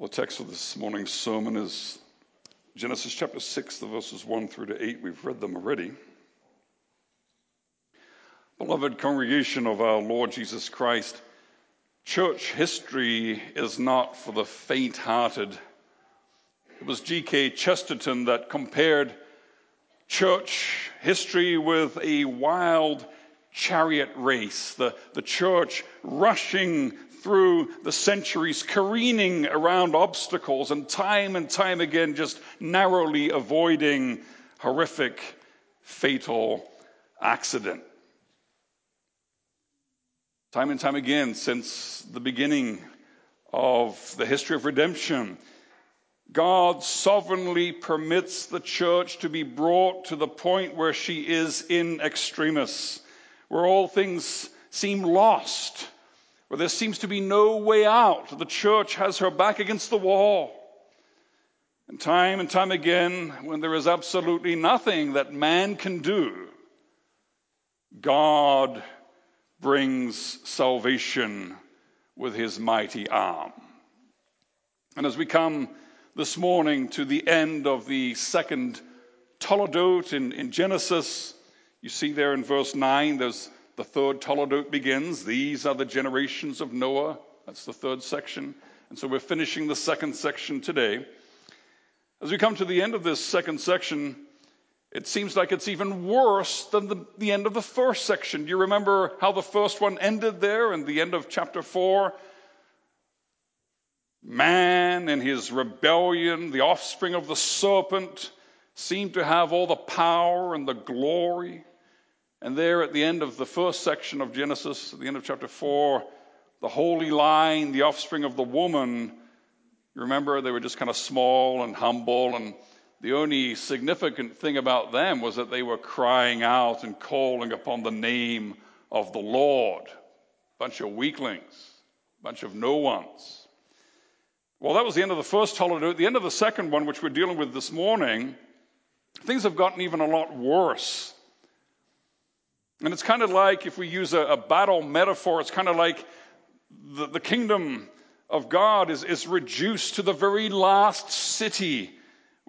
The text of this morning's sermon is Genesis chapter 6, the verses 1 through to 8. We've read them already. Beloved congregation of our Lord Jesus Christ, church history is not for the faint hearted. It was G.K. Chesterton that compared church history with a wild chariot race, the, the church rushing through the centuries, careening around obstacles and time and time again just narrowly avoiding horrific, fatal accident. Time and time again, since the beginning of the history of redemption, God sovereignly permits the church to be brought to the point where she is in extremis, where all things seem lost where there seems to be no way out. The church has her back against the wall. And time and time again, when there is absolutely nothing that man can do, God brings salvation with his mighty arm. And as we come this morning to the end of the second Toledot in, in Genesis, you see there in verse 9, there's the third Toledot begins. These are the generations of Noah. That's the third section. And so we're finishing the second section today. As we come to the end of this second section, it seems like it's even worse than the, the end of the first section. Do you remember how the first one ended there in the end of chapter 4? Man and his rebellion, the offspring of the serpent, seemed to have all the power and the glory. And there at the end of the first section of Genesis, at the end of chapter 4, the holy line, the offspring of the woman, you remember they were just kind of small and humble, and the only significant thing about them was that they were crying out and calling upon the name of the Lord. Bunch of weaklings, bunch of no ones. Well, that was the end of the first Toledot. At the end of the second one, which we're dealing with this morning, things have gotten even a lot worse. And it's kind of like, if we use a, a battle metaphor, it's kind of like the, the kingdom of God is, is reduced to the very last city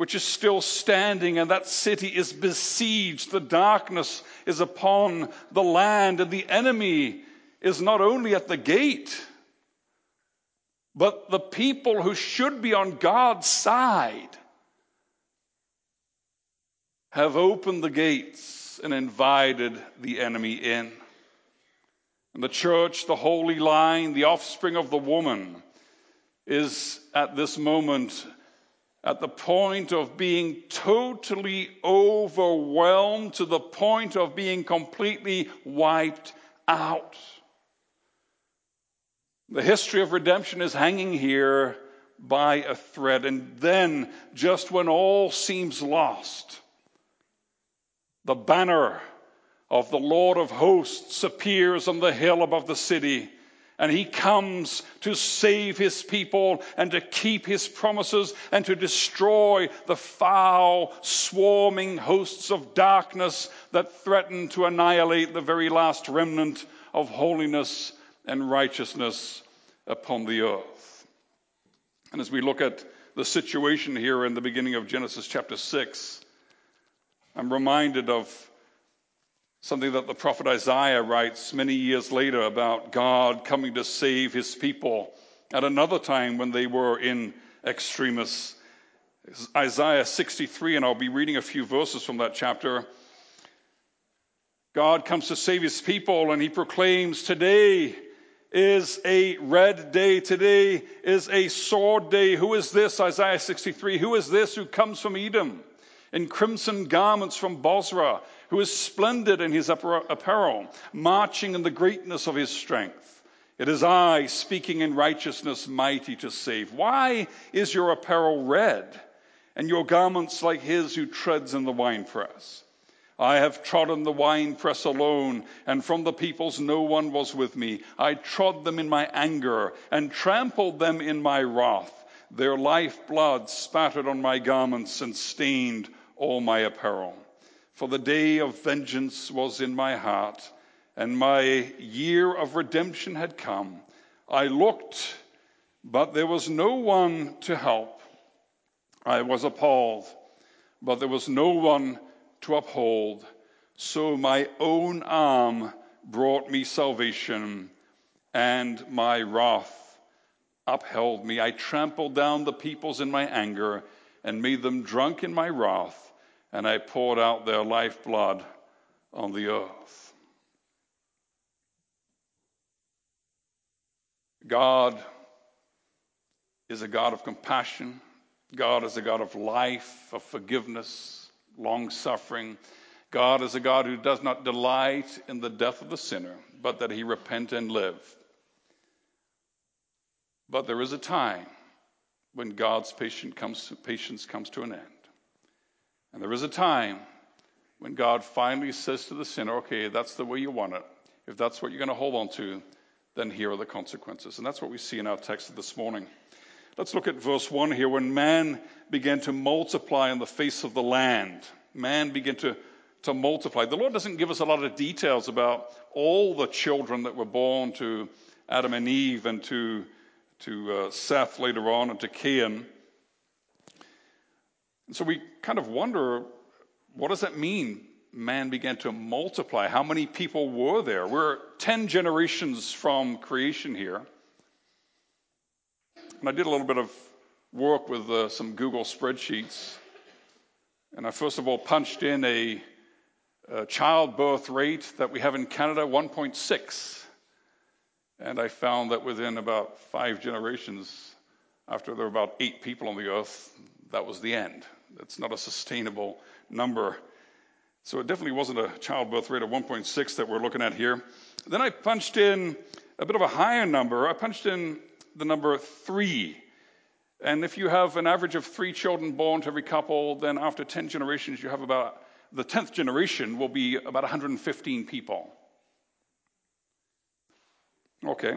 which is still standing, and that city is besieged. The darkness is upon the land, and the enemy is not only at the gate, but the people who should be on God's side have opened the gates and invited the enemy in. And the church, the holy line, the offspring of the woman, is at this moment at the point of being totally overwhelmed to the point of being completely wiped out. The history of redemption is hanging here by a thread. And then, just when all seems lost, the banner of the Lord of hosts appears on the hill above the city. And he comes to save his people and to keep his promises and to destroy the foul, swarming hosts of darkness that threaten to annihilate the very last remnant of holiness and righteousness upon the earth. And as we look at the situation here in the beginning of Genesis chapter 6, I'm reminded of something that the prophet Isaiah writes many years later about God coming to save his people at another time when they were in extremis. Isaiah 63, and I'll be reading a few verses from that chapter. God comes to save his people and he proclaims, Today is a red day. Today is a sword day. Who is this? Isaiah 63. Who is this who comes from Edom? In crimson garments from Bozrah, who is splendid in his apparel, marching in the greatness of his strength. It is I, speaking in righteousness, mighty to save. Why is your apparel red, and your garments like his who treads in the winepress? I have trodden the winepress alone, and from the peoples no one was with me. I trod them in my anger, and trampled them in my wrath. Their lifeblood spattered on my garments and stained all my apparel. For the day of vengeance was in my heart, and my year of redemption had come. I looked, But there was no one to help. I was appalled, but there was no one to uphold. So my own arm brought me salvation, and my wrath upheld me. I trampled down the peoples in my anger and made them drunk in my wrath, and I poured out their lifeblood on the earth. God is a God of compassion. God is a God of life, of forgiveness, long suffering. God is a God who does not delight in the death of the sinner, but that he repent and live. But there is a time when God's patience comes, patience comes to an end. And there is a time when God finally says to the sinner, okay, that's the way you want it. If that's what you're going to hold on to, then here are the consequences. And that's what we see in our text this morning. Let's look at verse 1 here. When man began to multiply on the face of the land, man began to, to multiply. The Lord doesn't give us a lot of details about all the children that were born to Adam and Eve and to, to uh, Seth later on and to Cain. And so we kind of wonder what does that mean? Man began to multiply. How many people were there? We're 10 generations from creation here. And I did a little bit of work with uh, some Google spreadsheets. And I first of all punched in a, a childbirth rate that we have in Canada, 1.6. And I found that within about five generations, after there were about eight people on the earth, that was the end. That's not a sustainable number. So it definitely wasn't a childbirth rate of 1.6 that we're looking at here. Then I punched in a bit of a higher number. I punched in the number three. And if you have an average of three children born to every couple, then after 10 generations, you have about the 10th generation will be about 115 people. Okay.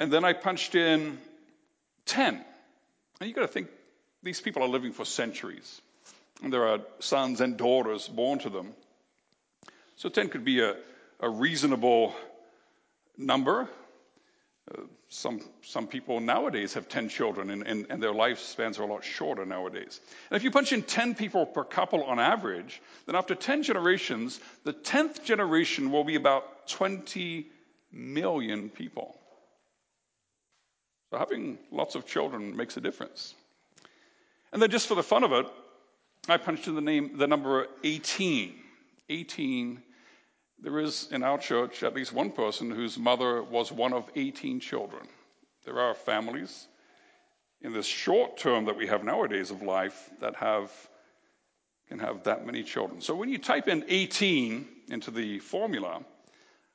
And then I punched in 10. And you've got to think these people are living for centuries. And there are sons and daughters born to them. So 10 could be a, a reasonable number. Uh, some, some people nowadays have 10 children, and, and, and, their lifespans are a lot shorter nowadays. And if you punch in 10 people per couple on average, then after 10 generations, the 10th generation will be about 20 million people. So having lots of children makes a difference. And then just for the fun of it, I punched in the name, the number 18. 18 there is in our church at least one person whose mother was one of 18 children. There are families in this short term that we have nowadays of life that have can have that many children. So when you type in 18 into the formula,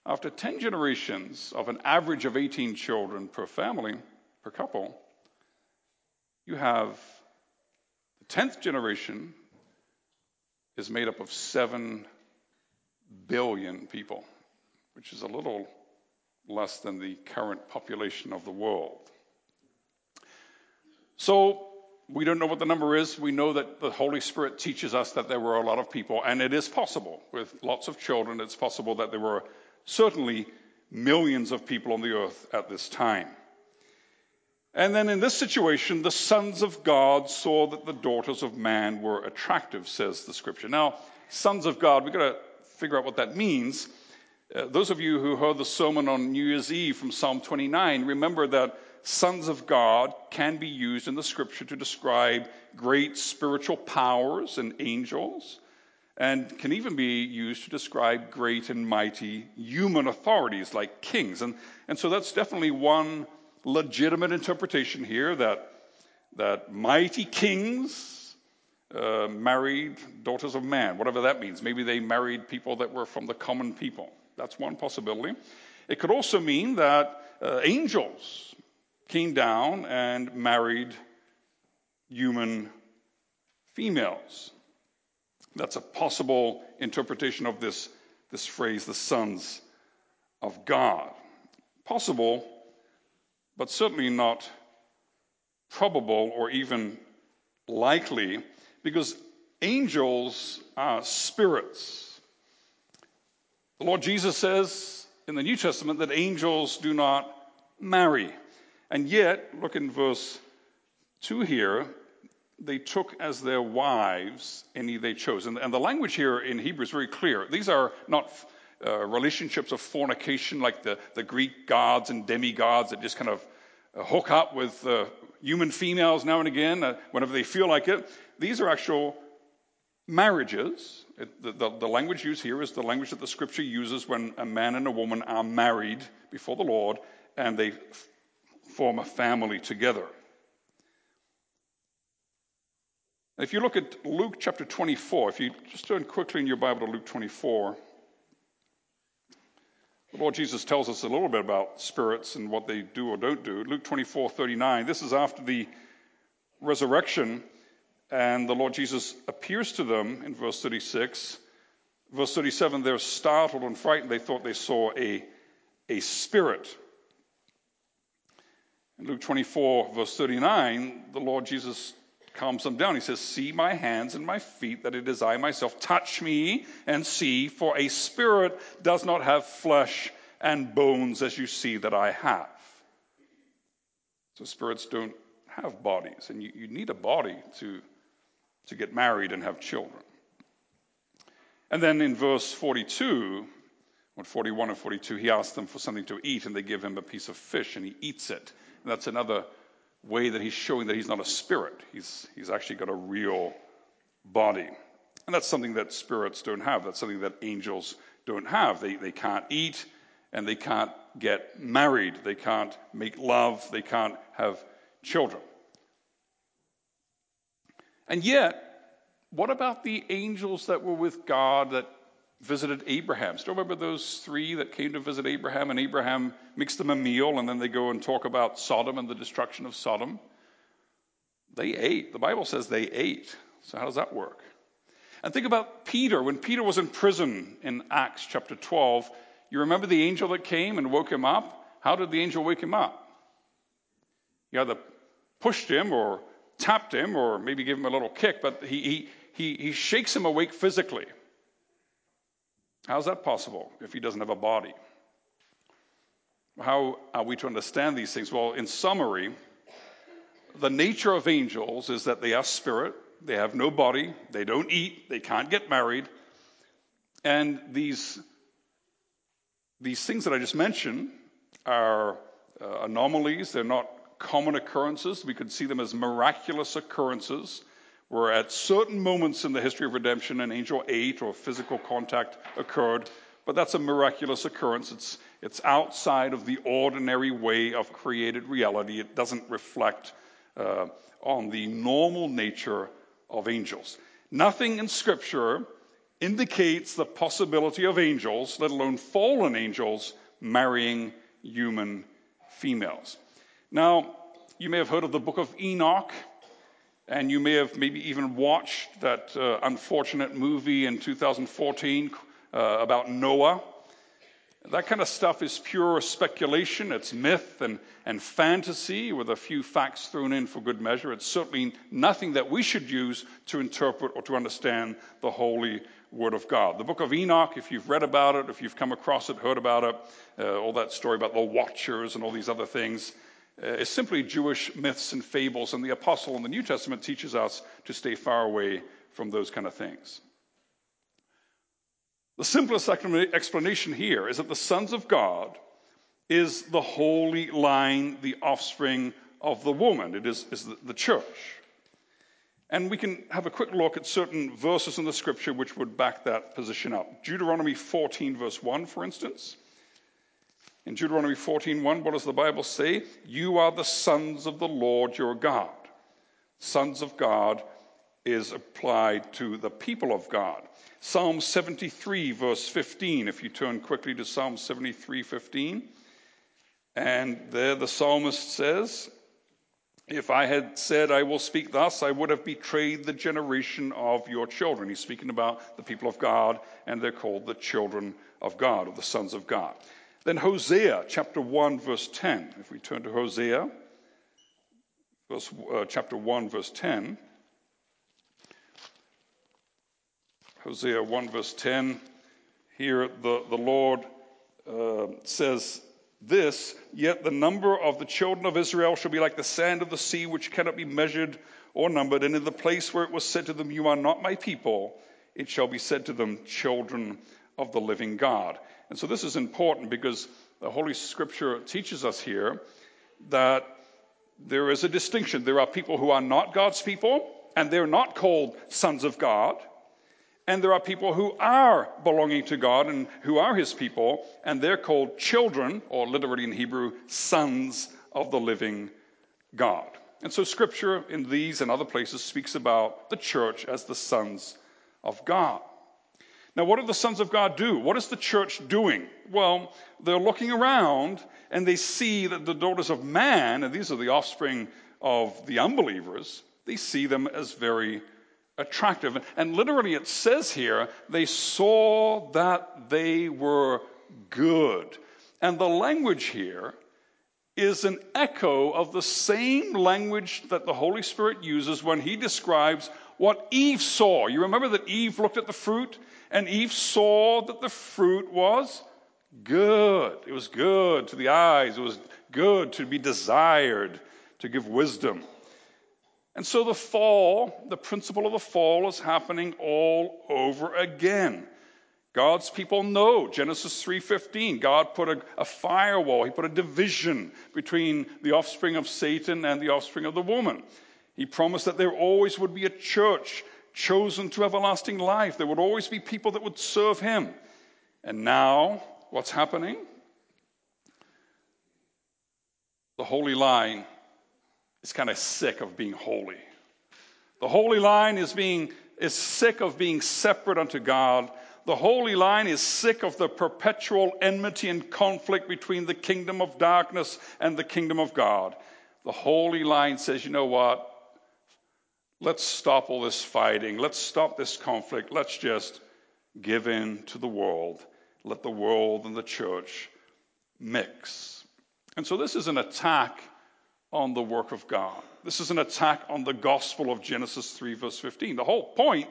after 10 generations of an average of 18 children per family, per couple, you have the 10th generation is made up of 7 billion people, which is a little less than the current population of the world. So we don't know what the number is. We know that the Holy Spirit teaches us that there were a lot of people, and it is possible with lots of children, it's possible that there were certainly millions of people on the earth at this time. And then in this situation, the sons of God saw that the daughters of man were attractive, says the scripture. Now, sons of God, we've got to figure out what that means. Uh, those of you who heard the sermon on New Year's Eve from Psalm 29, remember that sons of God can be used in the scripture to describe great spiritual powers and angels, and can even be used to describe great and mighty human authorities like kings. And, and so that's definitely one legitimate interpretation here that, that mighty kings uh, married daughters of man, whatever that means. Maybe they married people that were from the common people. That's one possibility. It could also mean that uh, angels came down and married human females. That's a possible interpretation of this, this phrase, the sons of God. Possible, but certainly not probable or even likely because angels are spirits. The Lord Jesus says in the New Testament that angels do not marry. And yet, look in verse 2 here, they took as their wives any they chose. And, and the language here in Hebrew is very clear. These are not uh, relationships of fornication like the, the Greek gods and demigods that just kind of hook up with uh, human females now and again uh, whenever they feel like it. These are actual marriages. It, the, the, the language used here is the language that the scripture uses when a man and a woman are married before the Lord and they f- form a family together. If you look at Luke chapter 24, if you just turn quickly in your Bible to Luke 24, the Lord Jesus tells us a little bit about spirits and what they do or don't do. Luke 24, 39, this is after the resurrection, and the Lord Jesus appears to them in verse 36. Verse 37, they're startled and frightened. They thought they saw a, a spirit. In Luke 24, verse 39, the Lord Jesus calms them down. He says, See my hands and my feet, that it is I myself. Touch me and see, for a spirit does not have flesh and bones as you see that I have. So spirits don't have bodies, and you, you need a body to, to get married and have children. And then in verse 42, or 41 and 42, he asks them for something to eat, and they give him a piece of fish, and he eats it. And that's another way that he's showing that he's not a spirit. He's, he's actually got a real body. And that's something that spirits don't have. That's something that angels don't have. They, they can't eat and they can't get married. They can't make love. They can't have children. And yet, what about the angels that were with God that visited Abraham. Still remember those three that came to visit Abraham, and Abraham mixed them a meal, and then they go and talk about Sodom and the destruction of Sodom? They ate. The Bible says they ate. So, how does that work? And think about Peter. When Peter was in prison in Acts chapter 12, you remember the angel that came and woke him up? How did the angel wake him up? He either pushed him or tapped him or maybe gave him a little kick, but he, he, he, he shakes him awake physically. How's that possible if he doesn't have a body? How are we to understand these things? Well, in summary, the nature of angels is that they are spirit, they have no body, they don't eat, they can't get married. And these, these things that I just mentioned are uh, anomalies, they're not common occurrences. We could see them as miraculous occurrences where at certain moments in the history of redemption an angel ate or physical contact occurred, but that's a miraculous occurrence. It's, it's outside of the ordinary way of created reality. It doesn't reflect uh, on the normal nature of angels. Nothing in Scripture indicates the possibility of angels, let alone fallen angels, marrying human females. Now, you may have heard of the book of Enoch. And you may have maybe even watched that uh, unfortunate movie in 2014 uh, about Noah. That kind of stuff is pure speculation. It's myth and, and fantasy with a few facts thrown in for good measure. It's certainly nothing that we should use to interpret or to understand the holy word of God. The book of Enoch, if you've read about it, if you've come across it, heard about it, uh, all that story about the watchers and all these other things, Uh, is simply Jewish myths and fables, and the apostle in the New Testament teaches us to stay far away from those kind of things. The simplest explanation here is that the sons of God is the holy line, the offspring of the woman. It is, is the, the church. And we can have a quick look at certain verses in the scripture which would back that position up. Deuteronomy 14, verse 1, for instance. In Deuteronomy 14:1, what does the Bible say? You are the sons of the Lord your God. Sons of God is applied to the people of God. Psalm 73, verse 15, if you turn quickly to Psalm 73, 15. And there the psalmist says, If I had said, I will speak thus, I would have betrayed the generation of your children. He's speaking about the people of God, and they're called the children of God, or the sons of God. Then Hosea chapter 1, verse 10. If we turn to Hosea, verse, uh, chapter 1, verse 10. Hosea 1, verse 10. Here the, the Lord uh, says this, yet the number of the children of Israel shall be like the sand of the sea, which cannot be measured or numbered. And in the place where it was said to them, You are not my people, it shall be said to them, Children of the living God. And so this is important because the Holy Scripture teaches us here that there is a distinction. There are people who are not God's people, and they're not called sons of God. And there are people who are belonging to God and who are his people, and they're called children, or literally in Hebrew, sons of the living God. And so scripture in these and other places speaks about the church as the sons of God. Now, what do the sons of God do? What is the church doing? Well, they're looking around and they see that the daughters of man, and these are the offspring of the unbelievers, they see them as very attractive. And literally, it says here, they saw that they were good. And the language here is an echo of the same language that the Holy Spirit uses when he describes what Eve saw. You remember that Eve looked at the fruit, and Eve saw that the fruit was good. It was good to the eyes, it was good to be desired, to give wisdom. And so the fall, the principle of the fall is happening all over again. God's people know Genesis 3:15. God put a, a, firewall, he put a division between the offspring of Satan and the offspring of the woman. He promised that there always would be a church chosen to everlasting life. There would always be people that would serve him. And now, what's happening? The holy line is kind of sick of being holy. The holy line is being is sick of being separate unto God. The holy line is sick of the perpetual enmity and conflict between the kingdom of darkness and the kingdom of God. The holy line says, you know what? Let's stop all this fighting. Let's stop this conflict. Let's just give in to the world. Let the world and the church mix. And so this is an attack on the work of God. This is an attack on the gospel of Genesis 3, verse 15. The whole point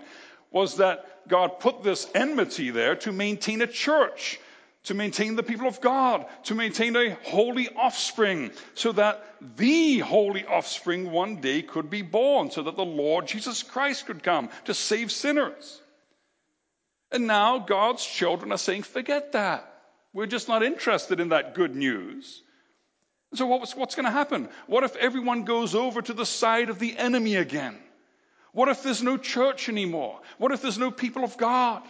was that God put this enmity there to maintain a church, to maintain the people of God, to maintain a holy offspring, so that the holy offspring one day could be born, so that the Lord Jesus Christ could come to save sinners. And now God's children are saying, forget that. We're just not interested in that good news. So, what's, what's going to happen? What if everyone goes over to the side of the enemy again? What if there's no church anymore? What if there's no people of God?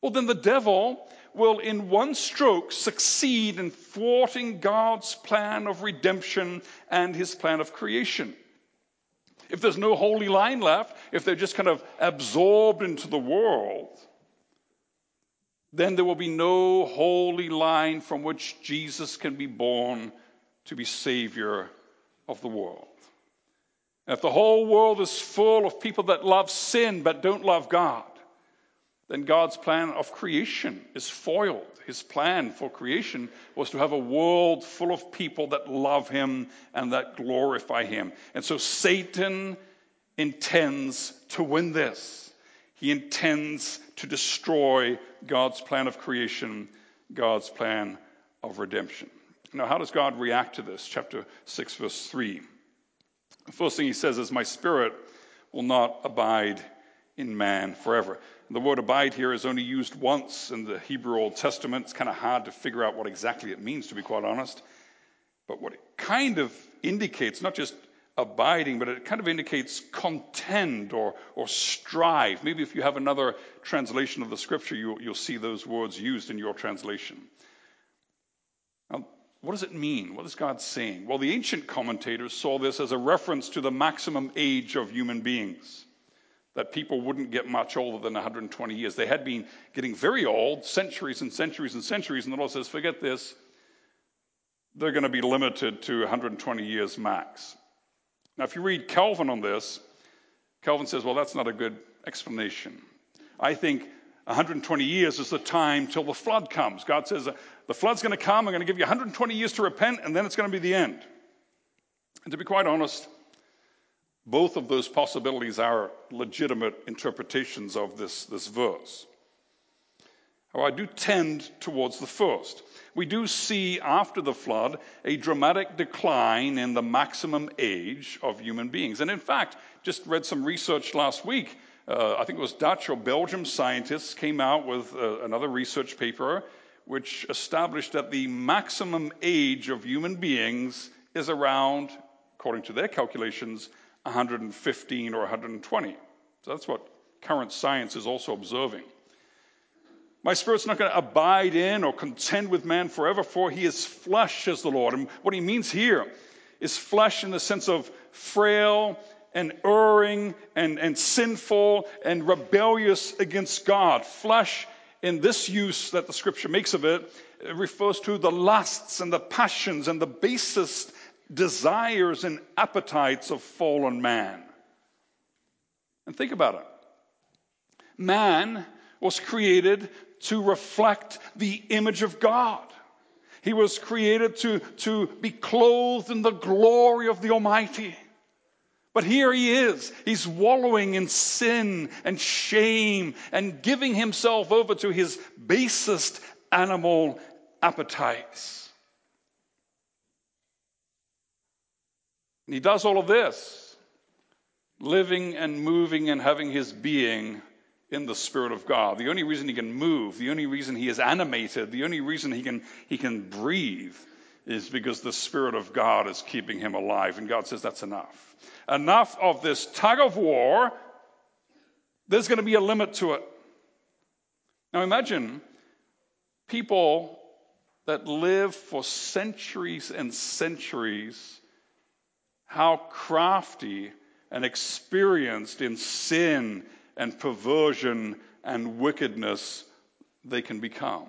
Well, then the devil will, in one stroke, succeed in thwarting God's plan of redemption and his plan of creation. If there's no holy line left, if they're just kind of absorbed into the world, then there will be no holy line from which Jesus can be born to be Savior of the world. if the whole world is full of people that love sin but don't love God, then God's plan of creation is foiled. His plan for creation was to have a world full of people that love Him and that glorify Him. And so Satan intends to win this. He intends to destroy God's plan of creation, God's plan of redemption. Now, how does God react to this? Chapter 6, verse 3. The first thing he says is, My spirit will not abide in man forever. The word abide here is only used once in the Hebrew Old Testament. It's kind of hard to figure out what exactly it means, to be quite honest. But what it kind of indicates, not just abiding, but it kind of indicates contend or, or strive. Maybe if you have another translation of the scripture, you, you'll see those words used in your translation. Now, what does it mean? What is God saying? Well, the ancient commentators saw this as a reference to the maximum age of human beings, that people wouldn't get much older than 120 years. They had been getting very old, centuries and centuries and centuries, and the Lord says, forget this. They're going to be limited to 120 years max. Now, if you read Calvin on this, Calvin says, well, that's not a good explanation. I think 120 years is the time till the flood comes. God says, the flood's going to come. I'm going to give you 120 years to repent, and then it's going to be the end. And to be quite honest, both of those possibilities are legitimate interpretations of this, this verse. However, I do tend towards the first. we do see after the flood a dramatic decline in the maximum age of human beings. And in fact, just read some research last week. Uh, I think it was Dutch or Belgium scientists came out with uh, another research paper which established that the maximum age of human beings is around, according to their calculations, 115 or 120. So that's what current science is also observing. My spirit's not going to abide in or contend with man forever, for he is flesh, as the Lord. And what he means here is flesh in the sense of frail and erring and, and sinful and rebellious against God. Flesh, in this use that the scripture makes of it, it refers to the lusts and the passions and the basest desires and appetites of fallen man. And think about it. Man was created to reflect the image of God. He was created to, to be clothed in the glory of the Almighty. But here he is. He's wallowing in sin and shame and giving himself over to his basest animal appetites. And he does all of this, living and moving and having his being in the Spirit of God. The only reason he can move, the only reason he is animated, the only reason he can, he can breathe is because the Spirit of God is keeping him alive. And God says, that's enough. Enough of this tug of war. There's going to be a limit to it. Now imagine people that live for centuries and centuries, how crafty and experienced in sin and perversion and wickedness they can become.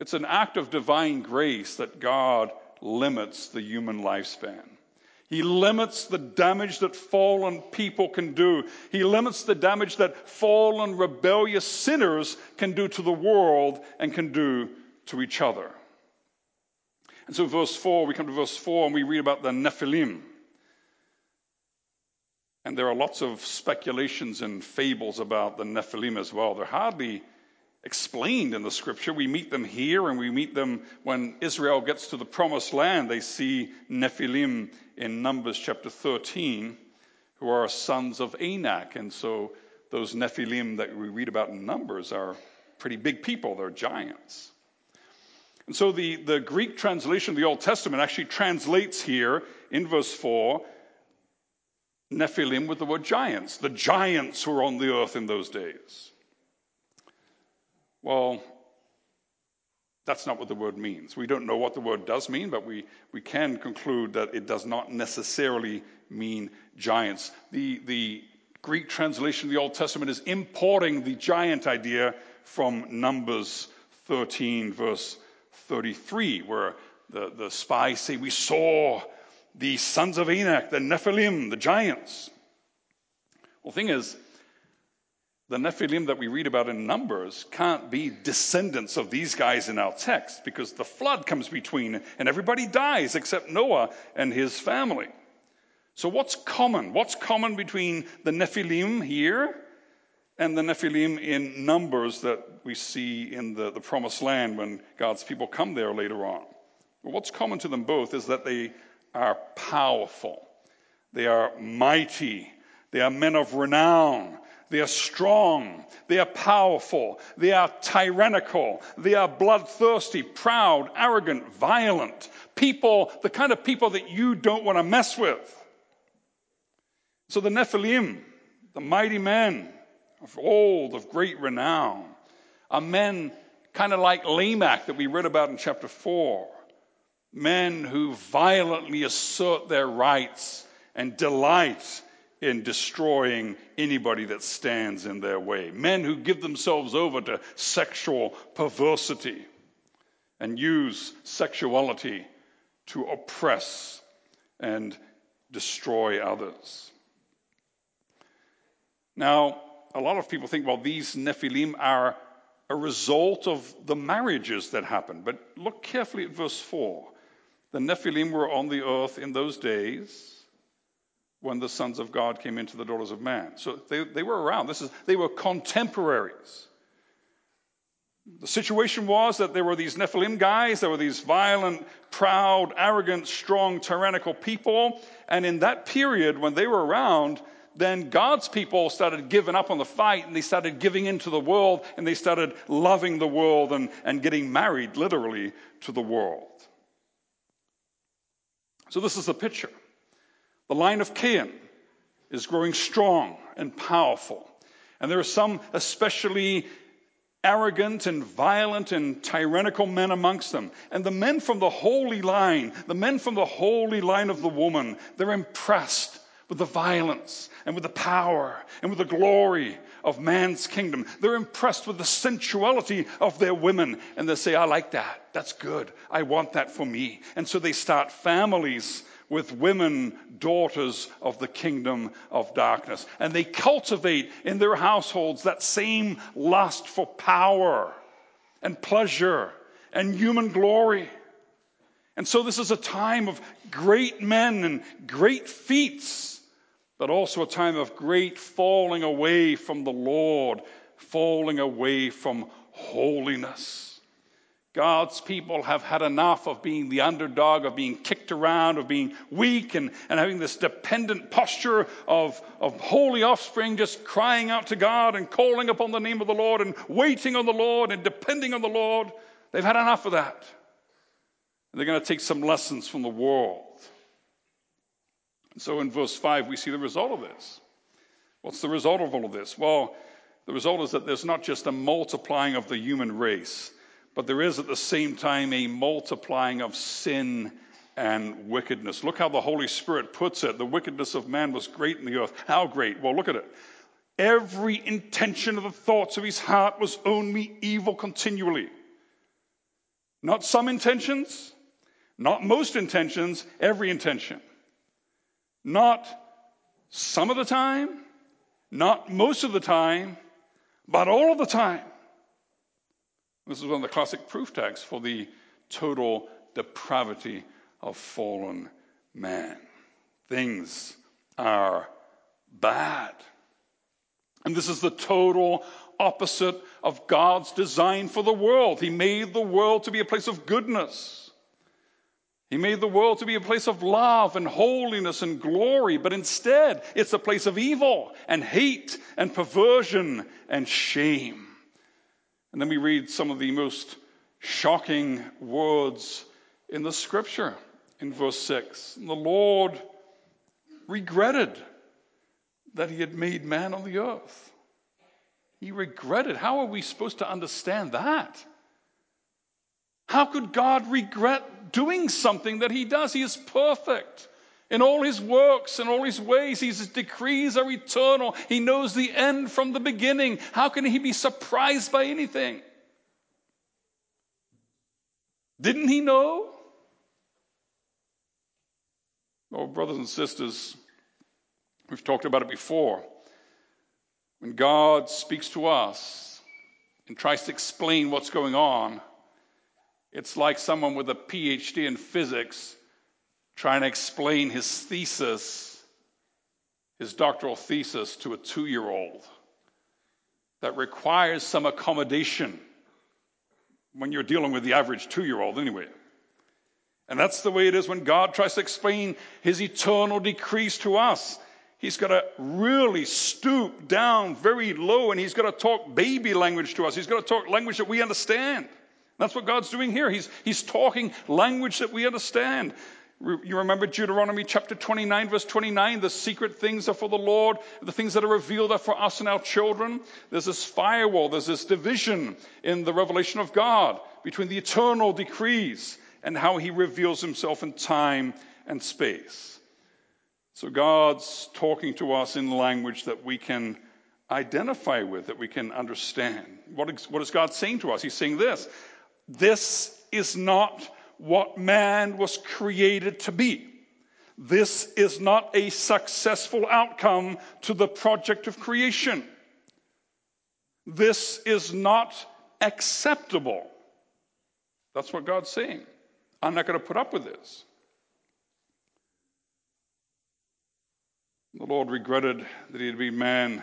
It's an act of divine grace that God limits the human lifespan. He limits the damage that fallen people can do. He limits the damage that fallen, rebellious sinners can do to the world and can do to each other. And so, verse 4, we come to verse 4 and we read about the Nephilim. And there are lots of speculations and fables about the Nephilim as well. They're hardly explained in the scripture. We meet them here and we meet them when Israel gets to the promised land. They see Nephilim in Numbers chapter 13, who are sons of Anak. And so those Nephilim that we read about in Numbers are pretty big people, they're giants. And so the, the Greek translation of the Old Testament actually translates here in verse 4 Nephilim with the word giants, the giants were on the earth in those days. Well, that's not what the word means. We don't know what the word does mean, but we, we can conclude that it does not necessarily mean giants. The, the Greek translation of the Old Testament is importing the giant idea from Numbers 13, verse 33, where the, the spies say, We saw the sons of Anak, the Nephilim, the giants. Well, the thing is, the Nephilim that we read about in Numbers can't be descendants of these guys in our text because the flood comes between and everybody dies except Noah and his family. So, what's common? What's common between the Nephilim here and the Nephilim in Numbers that we see in the, the promised land when God's people come there later on? Well, what's common to them both is that they are powerful, they are mighty, they are men of renown. They are strong. They are powerful. They are tyrannical. They are bloodthirsty, proud, arrogant, violent. People, the kind of people that you don't want to mess with. So the Nephilim, the mighty men of old, of great renown, are men kind of like Lamech that we read about in chapter 4 men who violently assert their rights and delight in destroying anybody that stands in their way. Men who give themselves over to sexual perversity and use sexuality to oppress and destroy others. Now, a lot of people think, well, these Nephilim are a result of the marriages that happened. But look carefully at verse 4. The Nephilim were on the earth in those days when the sons of God came into the daughters of man. So they, they were around. This is, they were contemporaries. The situation was that there were these Nephilim guys, there were these violent, proud, arrogant, strong, tyrannical people. And in that period, when they were around, then God's people started giving up on the fight and they started giving into the world and they started loving the world and, and getting married literally to the world. So, this is the picture. The line of Cain is growing strong and powerful. And there are some especially arrogant and violent and tyrannical men amongst them. And the men from the holy line, the men from the holy line of the woman, they're impressed with the violence and with the power and with the glory of man's kingdom. They're impressed with the sensuality of their women and they say, I like that. That's good. I want that for me. And so they start families with women, daughters of the kingdom of darkness. And they cultivate in their households that same lust for power and pleasure and human glory. And so this is a time of great men and great feats but also a time of great falling away from the Lord, falling away from holiness. God's people have had enough of being the underdog, of being kicked around, of being weak, and, and having this dependent posture of, of holy offspring just crying out to God and calling upon the name of the Lord and waiting on the Lord and depending on the Lord. They've had enough of that. And they're going to take some lessons from the world. So in verse 5, we see the result of this. What's the result of all of this? Well, the result is that there's not just a multiplying of the human race, but there is at the same time a multiplying of sin and wickedness. Look how the Holy Spirit puts it. The wickedness of man was great in the earth. How great? Well, look at it. Every intention of the thoughts of his heart was only evil continually. Not some intentions, not most intentions, every intention. Not some of the time, not most of the time, but all of the time. This is one of the classic proof texts for the total depravity of fallen man. Things are bad. And this is the total opposite of God's design for the world. He made the world to be a place of goodness. He made the world to be a place of love and holiness and glory, but instead it's a place of evil and hate and perversion and shame. And then we read some of the most shocking words in the scripture in verse 6. And The Lord regretted that he had made man on the earth. He regretted. How are we supposed to understand that? How could God regret doing something that he does? He is perfect. In all his works and all his ways, his decrees are eternal. He knows the end from the beginning. How can he be surprised by anything? Didn't he know? Oh, brothers and sisters, we've talked about it before. When God speaks to us and tries to explain what's going on, it's like someone with a PhD in physics trying to explain his thesis, his doctoral thesis, to a two year old. That requires some accommodation when you're dealing with the average two year old, anyway. And that's the way it is when God tries to explain his eternal decrees to us. He's got to really stoop down very low and he's got to talk baby language to us. He's got to talk language that we understand. That's what God's doing here. He's, he's talking language that we understand. You remember Deuteronomy chapter 29, verse 29 the secret things are for the Lord, the things that are revealed are for us and our children. There's this firewall, there's this division in the revelation of God between the eternal decrees and how he reveals himself in time and space. So God's talking to us in language that we can identify with, that we can understand. What is, what is God saying to us? He's saying this this is not what man was created to be. This is not a successful outcome to the project of creation. This is not acceptable. That's what God's saying. I'm not going to put up with this. The Lord regretted that he had been man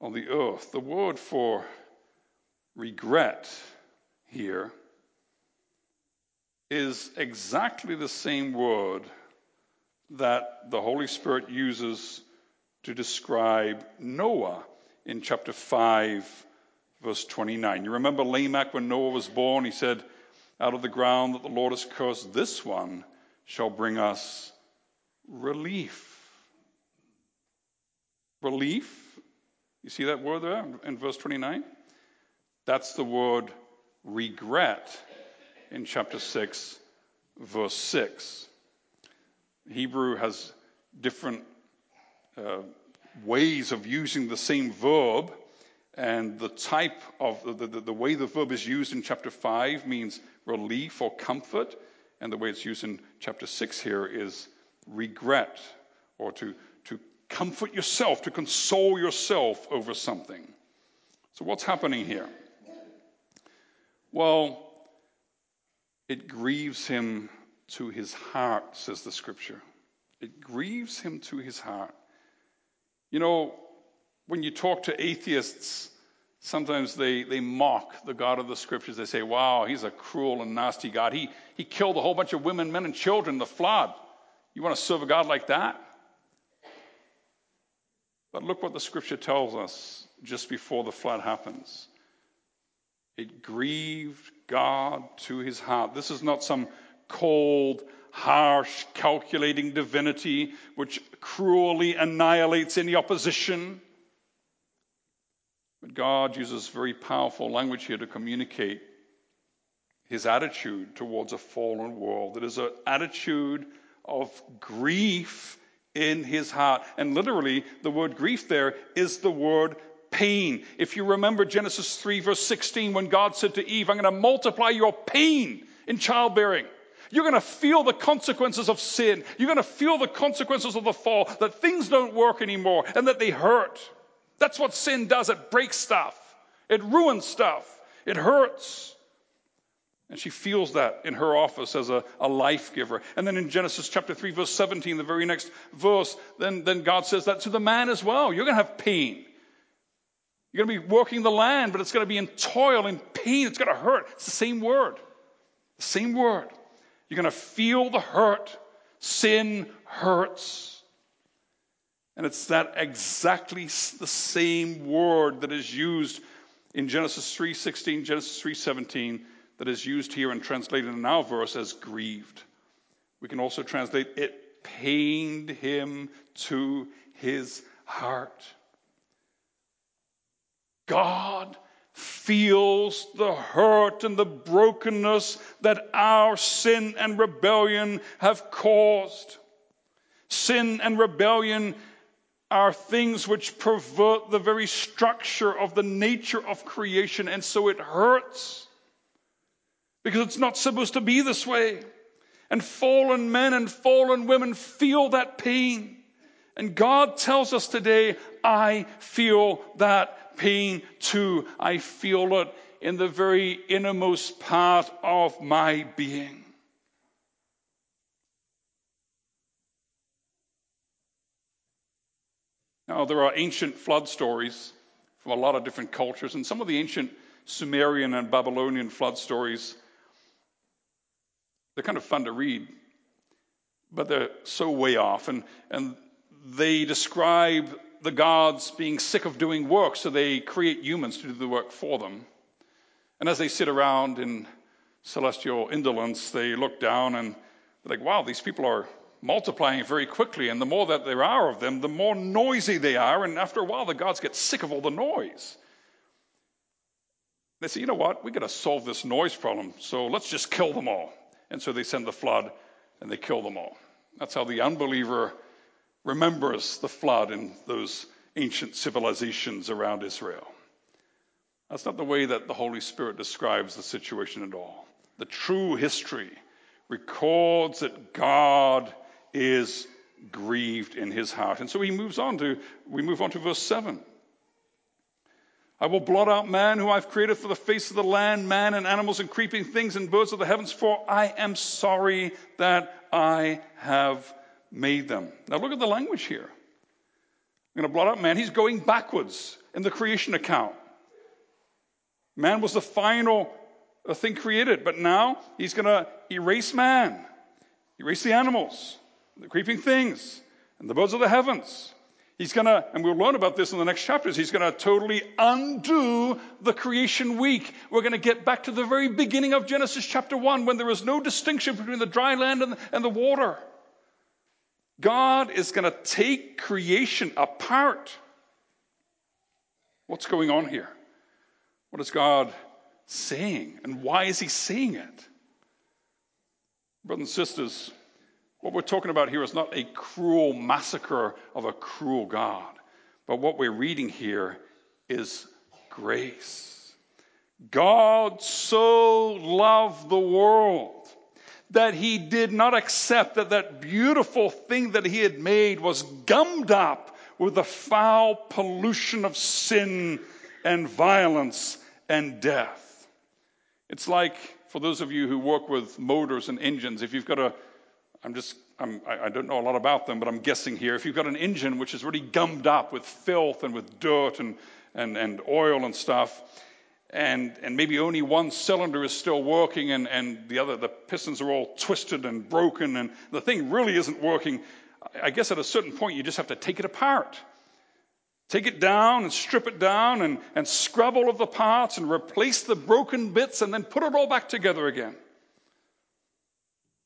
on the earth. The word for regret here is exactly the same word that the Holy Spirit uses to describe Noah in chapter 5, verse 29. You remember Lamech when Noah was born? He said, Out of the ground that the Lord has cursed, this one shall bring us relief. Relief? You see that word there in verse 29? That's the word regret in chapter 6, verse 6. Hebrew has different uh, ways of using the same verb, and the type of the, the, the way the verb is used in chapter 5 means relief or comfort, and the way it's used in chapter 6 here is regret or to, to comfort yourself, to console yourself over something. So, what's happening here? Well, it grieves him to his heart, says the scripture. It grieves him to his heart. You know, when you talk to atheists, sometimes they, they mock the God of the scriptures. They say, wow, he's a cruel and nasty God. He, he killed a whole bunch of women, men, and children the flood. You want to serve a God like that? But look what the scripture tells us just before the flood happens. It grieved God to his heart. This is not some cold, harsh, calculating divinity which cruelly annihilates any opposition. But God uses very powerful language here to communicate his attitude towards a fallen world. It is an attitude of grief in his heart. And literally, the word grief there is the word pain. If you remember Genesis 3, verse 16, when God said to Eve, I'm going to multiply your pain in childbearing. You're going to feel the consequences of sin. You're going to feel the consequences of the fall, that things don't work anymore and that they hurt. That's what sin does. It breaks stuff, it ruins stuff, it hurts. And she feels that in her office as a, a life giver. And then in Genesis chapter 3, verse 17, the very next verse, then, then God says that to the man as well. You're going to have pain. You're going to be working the land, but it's going to be in toil and pain. It's going to hurt. It's the same word. The same word. You're going to feel the hurt. Sin hurts. And it's that exactly the same word that is used in Genesis 3:16, Genesis 3:17 that is used here and translated in our verse as grieved. We can also translate it pained him to his heart. God feels the hurt and the brokenness that our sin and rebellion have caused. Sin and rebellion are things which pervert the very structure of the nature of creation, and so it hurts because it's not supposed to be this way. And fallen men and fallen women feel that pain. And God tells us today, I feel that pain too. I feel it in the very innermost part of my being. Now, there are ancient flood stories from a lot of different cultures, and some of the ancient Sumerian and Babylonian flood stories, they're kind of fun to read, but they're so way off. And, and they describe the gods being sick of doing work, so they create humans to do the work for them. And as they sit around in celestial indolence, they look down and they're like, wow, these people are multiplying very quickly. And the more that there are of them, the more noisy they are. And after a while, the gods get sick of all the noise. They say, you know what? We've got to solve this noise problem. So let's just kill them all. And so they send the flood and they kill them all. That's how the unbeliever remembers the flood in those ancient civilizations around Israel. That's not the way that the Holy Spirit describes the situation at all. The true history records that God is grieved in his heart. And so he moves on to, we move on to verse 7. I will blot out man who I've created for the face of the land, man and animals and creeping things and birds of the heavens, for I am sorry that I have made them. Now look at the language here. I'm going to blot out man. He's going backwards in the creation account. Man was the final uh, thing created, but now he's going to erase man, erase the animals, the creeping things, and the birds of the heavens. He's going to, and we'll learn about this in the next chapters, he's going to totally undo the creation week. We're going to get back to the very beginning of Genesis chapter 1 when there is no distinction between the dry land and, and the water. God is going to take creation apart. What's going on here? What is God saying? And why is he saying it? Brothers and sisters, what we're talking about here is not a cruel massacre of a cruel God, but what we're reading here is grace. God so loved the world that he did not accept that that beautiful thing that he had made was gummed up with the foul pollution of sin and violence and death. It's like, for those of you who work with motors and engines, if you've got a I'm just, I'm, I don't know a lot about them, but I'm guessing here. If you've got an engine which is really gummed up with filth and with dirt and, and, and oil and stuff, and, and maybe only one cylinder is still working and, and the other, the pistons are all twisted and broken and the thing really isn't working, I guess at a certain point you just have to take it apart. Take it down and strip it down and, and scrub all of the parts and replace the broken bits and then put it all back together again.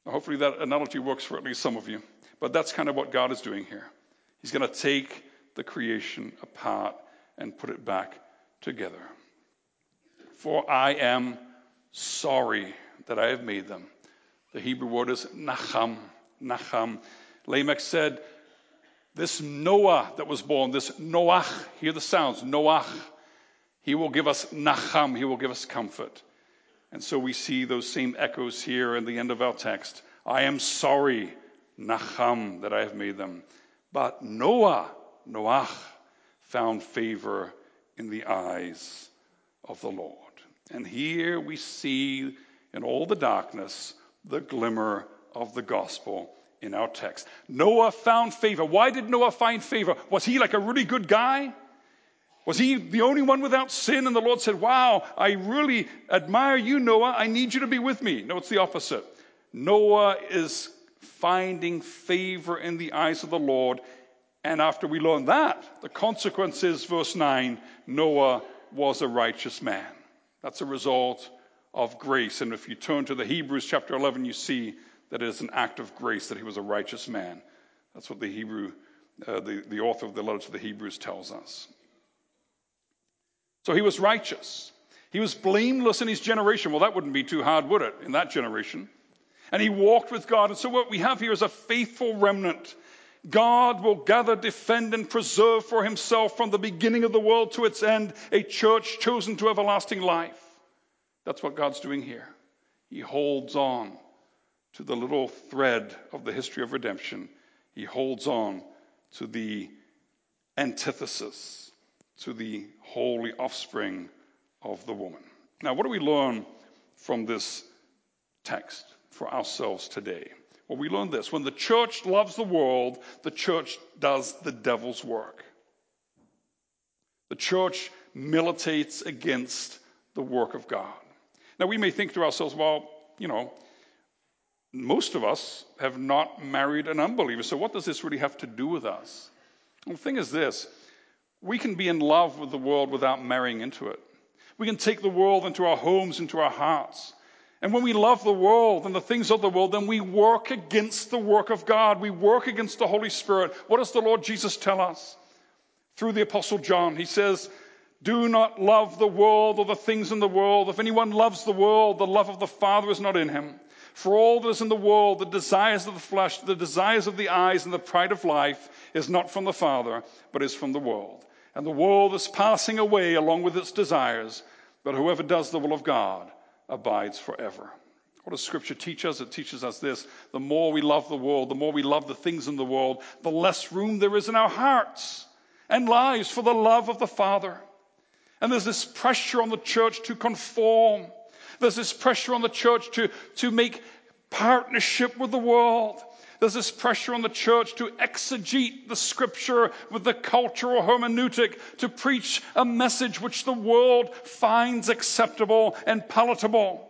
Hopefully, that analogy works for at least some of you. But that's kind of what God is doing here. He's going to take the creation apart and put it back together. For I am sorry that I have made them. The Hebrew word is nacham. Nacham. Lamech said, This Noah that was born, this Noach, hear the sounds, Noach, he will give us nacham, he will give us comfort. And so we see those same echoes here in the end of our text. I am sorry, Nacham, that I have made them. But Noah, Noach, found favor in the eyes of the Lord. And here we see in all the darkness the glimmer of the gospel in our text. Noah found favor. Why did Noah find favor? Was he like a really good guy? Was he the only one without sin? And the Lord said, Wow, I really admire you, Noah. I need you to be with me. No, it's the opposite. Noah is finding favor in the eyes of the Lord. And after we learn that, the consequence is, verse 9, Noah was a righteous man. That's a result of grace. And if you turn to the Hebrews chapter 11, you see that it is an act of grace that he was a righteous man. That's what the Hebrew, uh, the, the author of the letter to the Hebrews tells us. So he was righteous. He was blameless in his generation. Well, that wouldn't be too hard, would it, in that generation? And he walked with God. And so what we have here is a faithful remnant. God will gather, defend, and preserve for himself from the beginning of the world to its end a church chosen to everlasting life. That's what God's doing here. He holds on to the little thread of the history of redemption. He holds on to the antithesis to the holy offspring of the woman. Now, what do we learn from this text for ourselves today? Well, we learn this when the church loves the world, the church does the devil's work. The church militates against the work of God. Now, we may think to ourselves, well, you know, most of us have not married an unbeliever, so what does this really have to do with us? Well, the thing is this we can be in love with the world without marrying into it. We can take the world into our homes, into our hearts. And when we love the world and the things of the world, then we work against the work of God. We work against the Holy Spirit. What does the Lord Jesus tell us? Through the Apostle John, he says, Do not love the world or the things in the world. If anyone loves the world, the love of the Father is not in him. For all that is in the world, the desires of the flesh, the desires of the eyes, and the pride of life is not from the Father, but is from the world. And the world is passing away along with its desires, but whoever does the will of God abides forever. What does Scripture teach us? It teaches us this the more we love the world, the more we love the things in the world, the less room there is in our hearts and lives for the love of the Father. And there's this pressure on the church to conform there's this pressure on the church to, to make partnership with the world. There's this pressure on the church to exegete the scripture with the cultural hermeneutic, to preach a message which the world finds acceptable and palatable.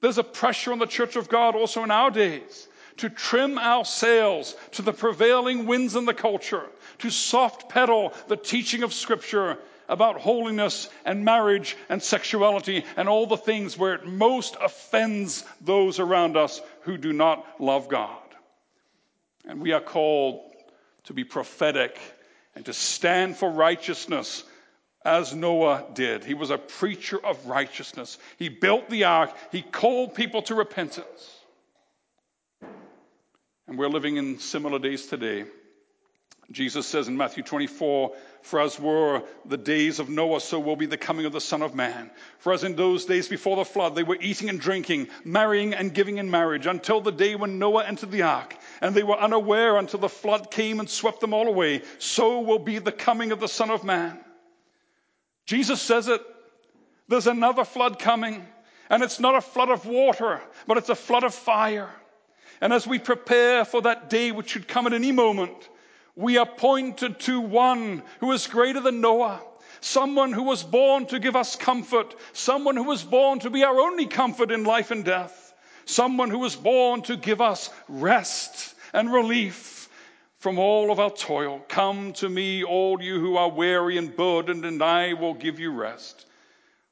There's a pressure on the church of God also in our days to trim our sails to the prevailing winds in the culture, to soft pedal the teaching of scripture about holiness and marriage and sexuality and all the things where it most offends those around us who do not love God. And we are called to be prophetic and to stand for righteousness as Noah did. He was a preacher of righteousness. He built the ark, he called people to repentance. And we're living in similar days today. Jesus says in Matthew 24, For as were the days of Noah, so will be the coming of the Son of Man. For as in those days before the flood, they were eating and drinking, marrying and giving in marriage, until the day when Noah entered the ark, and they were unaware until the flood came and swept them all away, so will be the coming of the Son of Man. Jesus says it. There's another flood coming, and it's not a flood of water, but it's a flood of fire. And as we prepare for that day which should come at any moment, we are pointed to one who is greater than Noah, someone who was born to give us comfort, someone who was born to be our only comfort in life and death, someone who was born to give us rest and relief from all of our toil. Come to me, all you who are weary and burdened, and I will give you rest.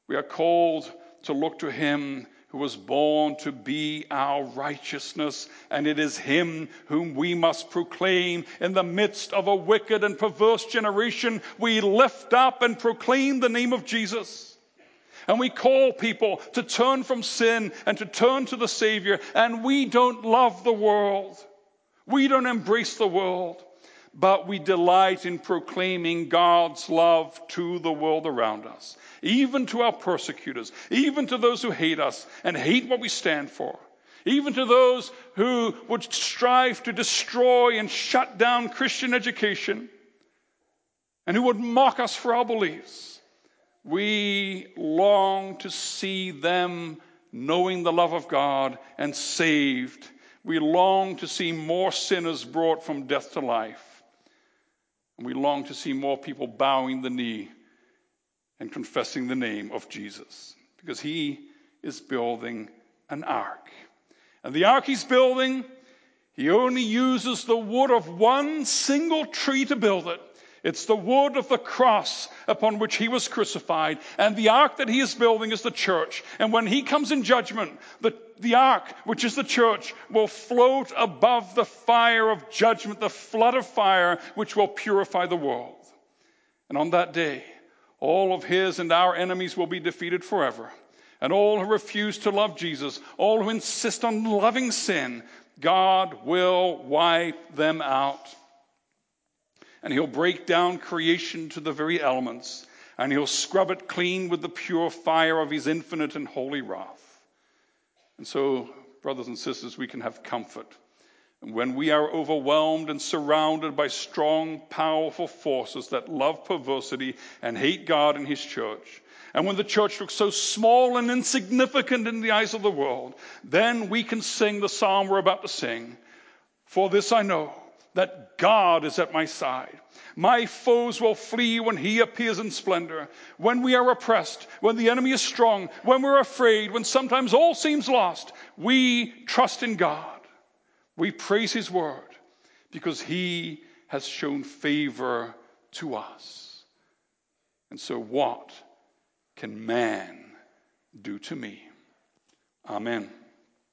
We are called to look to him who was born to be our righteousness, and it is him whom we must proclaim in the midst of a wicked and perverse generation. We lift up and proclaim the name of Jesus. And we call people to turn from sin and to turn to the Savior. And we don't love the world. We don't embrace the world, but we delight in proclaiming God's love to the world around us even to our persecutors, even to those who hate us and hate what we stand for, even to those who would strive to destroy and shut down Christian education and who would mock us for our beliefs. We long to see them knowing the love of God and saved. We long to see more sinners brought from death to life. And we long to see more people bowing the knee and confessing the name of Jesus because he is building an ark. And the ark he's building, he only uses the wood of one single tree to build it. It's the wood of the cross upon which he was crucified. And the ark that he is building is the church. And when he comes in judgment, the, the ark, which is the church, will float above the fire of judgment, the flood of fire which will purify the world. And on that day, all of his and our enemies will be defeated forever. And all who refuse to love Jesus, all who insist on loving sin, God will wipe them out. And he'll break down creation to the very elements, and he'll scrub it clean with the pure fire of his infinite and holy wrath. And so, brothers and sisters, we can have comfort and when we are overwhelmed and surrounded by strong, powerful forces that love perversity and hate God and His church, and when the church looks so small and insignificant in the eyes of the world, then we can sing the psalm we're about to sing. For this I know that God is at my side. My foes will flee when he appears in splendor. When we are oppressed, when the enemy is strong, when we're afraid, when sometimes all seems lost, we trust in God. We praise his word because he has shown favor to us. And so, what can man do to me? Amen.